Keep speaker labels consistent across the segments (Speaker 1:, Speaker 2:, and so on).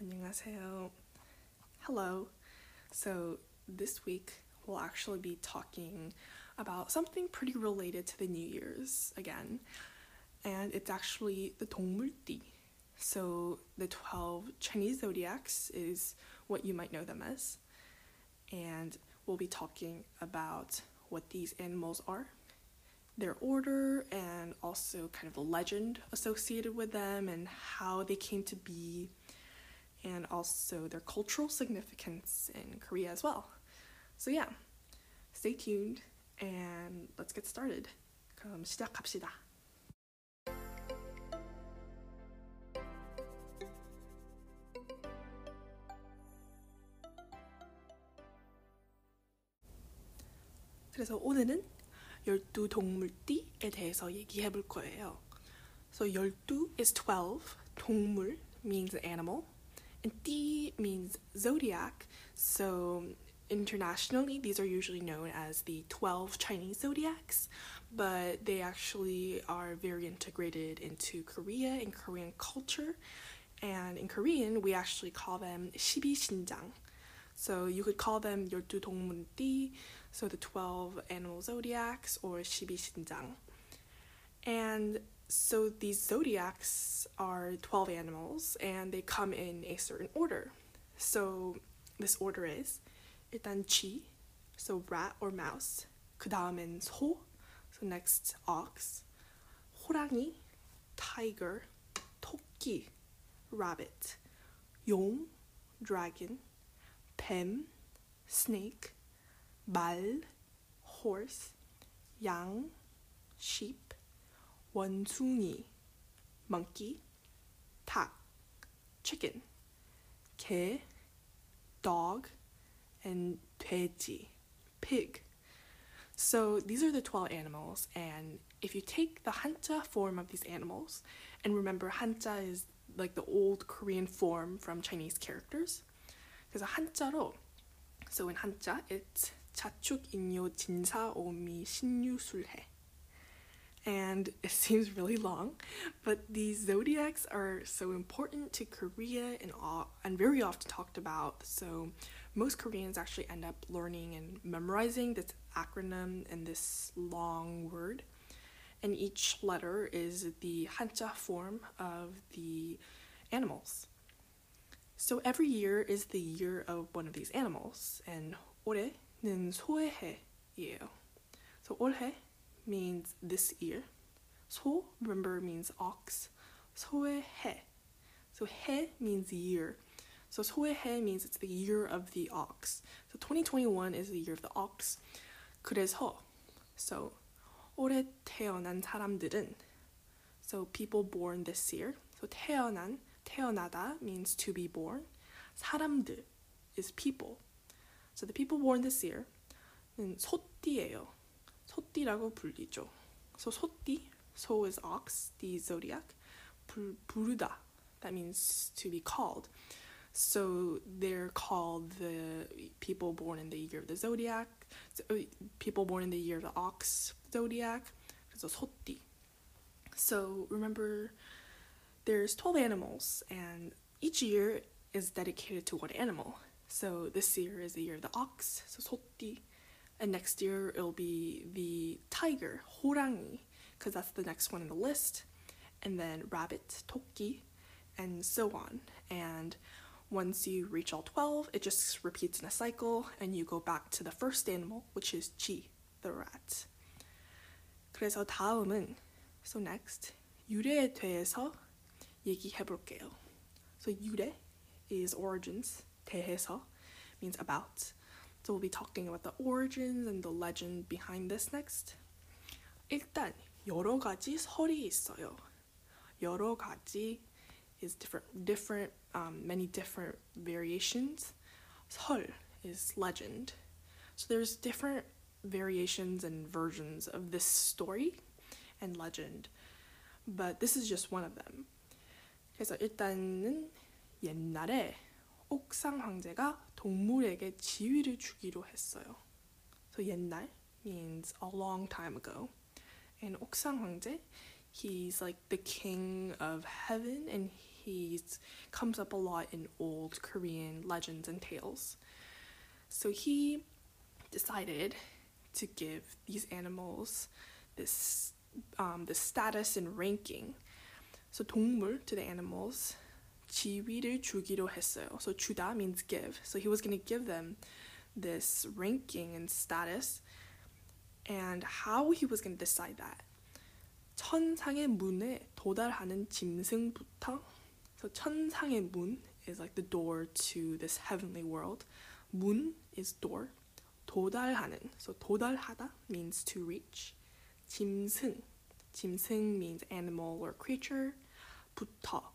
Speaker 1: 안녕하세요. Hello. So this week we'll actually be talking about something pretty related to the New Year's again, and it's actually the 동물띠. So the 12 Chinese zodiacs is what you might know them as, and we'll be talking about what these animals are, their order, and also kind of the legend associated with them and how they came to be, and also their cultural significance in Korea as well. So yeah, stay tuned and let's get started. 그럼 시작합시다. 그래서 오늘은 열두 동물띠에 대해서 얘기해 볼 거예요. So 열두 is 12, 동물 means animal, and 띠 means zodiac. So internationally, these are usually known as the 12 Chinese zodiacs, but they actually are very integrated into Korea and Korean culture. And in Korean, we actually call them 시비신장. So you could call them 열두 동물띠, so the 12 animal zodiacs, or 시비신장. And so these zodiacs are 12 animals, and they come in a certain order. So this order is 일단 쥐, so rat or mouse. 그 다음엔 소, so next ox. 호랑이, tiger. 토끼, rabbit. 용, dragon. 뱀, snake. 말, horse. 양, sheep. 원숭이 monkey 닭 chicken 개 dog and 돼지 pig. So these are the 12 animals and if you take the hanja form of these animals and remember hanja is like the old Korean form from Chinese characters 그래서 한자로 so in 한자 it's 자축 인묘 진사 오미 신유술해 And it seems really long, but these zodiacs are so important to Korea and all, and very often talked about. So most Koreans actually end up learning and memorizing this acronym and this long word. And each letter is the Hanja form of the animals. So every year is the year of one of these animals, and 올해는 소해예요. So 올해 means this year. 소, remember, means ox. 소의 해. So 해 means year. So 소의 means it's the year of the ox. So 2021 is the year of the ox. 그래서 so 올해 태어난 사람들은 so people born this year. So 태어난 태어나다 means to be born. 사람들 is people. So the people born this year 는 소띠예요. 소띠라고 불리죠. So 소띠, so is ox, the zodiac. 불, 부르다, that means to be called. So they're called the people born in the year of the zodiac, people born in the year of the ox zodiac. 그래서 소띠. So remember, there's 12 animals, and each year is dedicated to one animal. So this year is the year of the ox, so 소띠. And next year it'll be the tiger, 호랑이, because that's the next one in the list. And then rabbit, 토끼, and so on. And once you reach all 12, it just repeats in a cycle, and you go back to the first animal, which is 쥐, the rat. 그래서 다음은, so next, 유래에 대해서 얘기해 볼게요. So 유래 is origins, 대해서 means about. So we'll be talking about the origins and the legend behind this next. 일단 여러 가지 설이 있어요. 여러 가지 is different, different, um, many different variations. 설 is legend. So there's different variations and versions of this story and legend, but this is just one of them. 그래서 일단은 옛날에 옥상 황제가 동물에게 지위를 주기로 했어요. So 옛날 means a long time ago. And 옥상 황제, he's like the king of heaven and He comes up a lot in old Korean legends and tales. So he decided to give these animals this um, the status and ranking. So 동물 to the animals 지위를 주기로 했어요. So 주다 means give. So he was going to give them this ranking and status and how he was going to decide that. 천상의 문에 도달하는 짐승부터 so 천상의 문 is like the door to this heavenly world. 문 is door. 도달하는 so 도달하다 means to reach. 짐승 짐승 means animal or creature. 부터 from.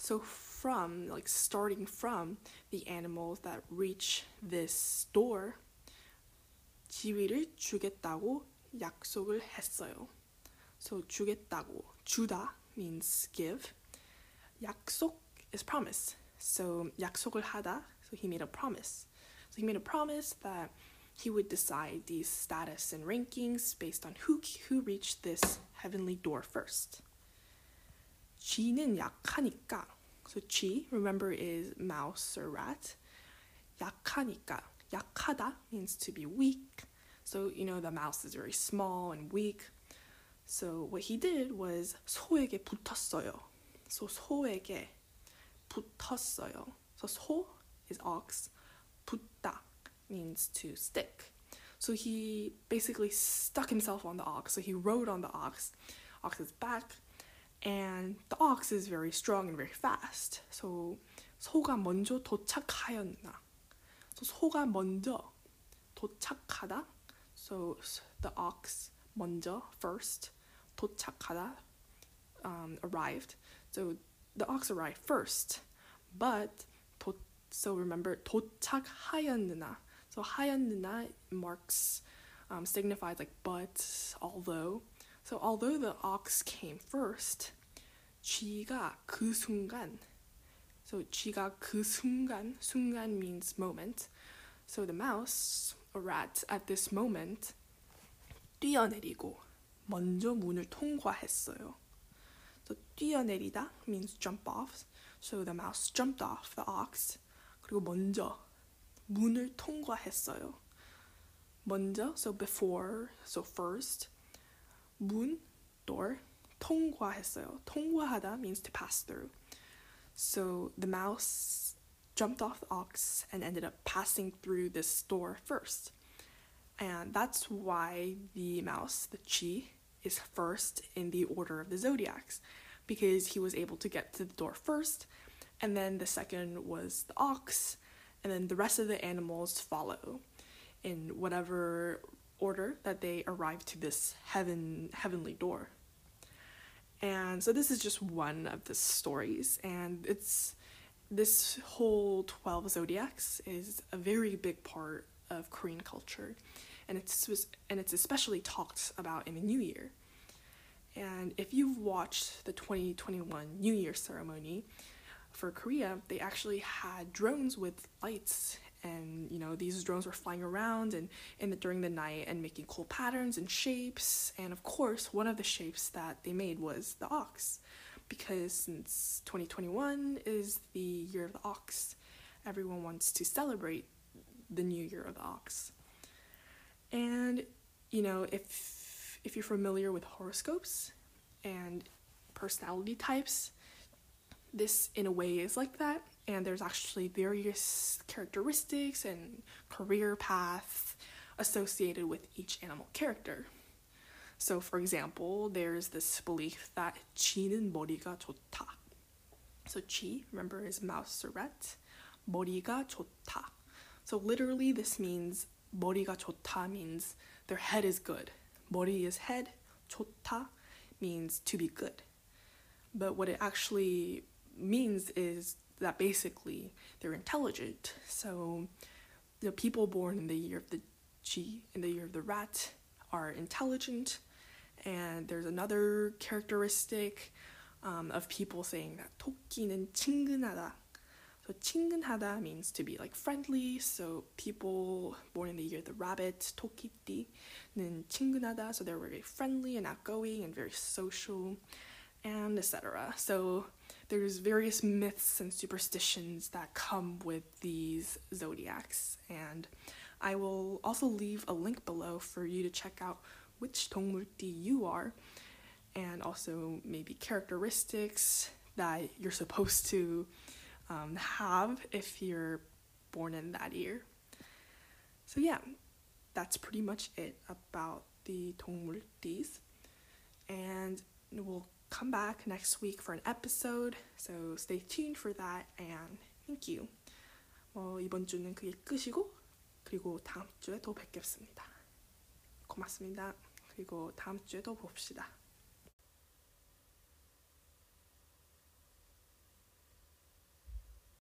Speaker 1: So from like starting from the animals that reach this door 지위를 주겠다고 약속을 했어요. So 주겠다고 주다 means give. 약속 is promise. So 약속을 하다. So he made a promise. So he made a promise that he would decide these status and rankings based on who who reached this heavenly door first. 쥐는 약하니까. So 쥐, remember, is mouse or rat. 약하니까. 약하다 means to be weak. So you know the mouse is very small and weak. So what he did was 소에게 붙었어요. So 소에게 붙었어요. So 소 is ox. 붙다 means to stick. So he basically stuck himself on the ox. So he rode on the ox, ox's back, and the ox is very strong and very fast. So 소가 먼저 도착하였나. So 소가 먼저 도착하다. So the ox 먼저 first 도착하다 um, arrived. So the ox arrived first, but 도, so remember 도착하였느나. So 하였느나 marks um, signifies like but, although. So although the ox came first, 쥐가 그 순간. So 쥐가 그 순간. 순간 means moment. So the mouse, a rat, at this moment 뛰어내리고 먼저 문을 통과했어요. So 뛰어내리다 means jump off. So the mouse jumped off the ox. 그리고 먼저 문을 통과했어요. 먼저, so before, so first. 문, door. 통과했어요. 통과하다 means to pass through. So the mouse jumped off the ox and ended up passing through this door first. And that's why the mouse, the chi, is first in the order of the zodiacs because he was able to get to the door first, and then the second was the ox, and then the rest of the animals follow in whatever order that they arrive to this heaven heavenly door. And so this is just one of the stories and it's this whole 12 zodiacs is a very big part of Korean culture and it's and it's especially talked about in the new year. And if you've watched the 2021 New Year ceremony for Korea, they actually had drones with lights and you know these drones were flying around and in the, during the night and making cool patterns and shapes. And of course one of the shapes that they made was the ox because since 2021 is the year of the ox everyone wants to celebrate the new year of the ox. And you know if if you're familiar with horoscopes and personality types this in a way is like that and there's actually various characteristics and career paths associated with each animal character. So, for example, there's this belief that 쥐는 머리가 좋다. So, 쥐, remember, is mouse or rat. 머리가 좋다. So, literally, this means 머리가 좋다 means their head is good. 머리 is head. 좋다 means to be good. But what it actually means is that basically they're intelligent. So the people born in the year of the G, in the year of the rat, are intelligent. And there's another characteristic um, of people saying that 토끼는 친근하다. So 친근하다 means to be like friendly. So people born in the year of the rabbit, 토끼띠는 친근하다. So they're very friendly and outgoing and very social, and etc. So there's various myths and superstitions that come with these zodiacs and I will also leave a link below for you to check out which Tongmurti you are and also maybe characteristics that you're supposed to um, have if you're born in that year. So yeah, that's pretty much it about the Tongmurtis and we'll come back next week for an episode. So stay tuned for that, and thank you. 어, 이번 주는 그게 끝이고 그리고 다음 주에 또 뵙겠습니다. 고맙습니다. 그리고 다음 주에 또 봅시다.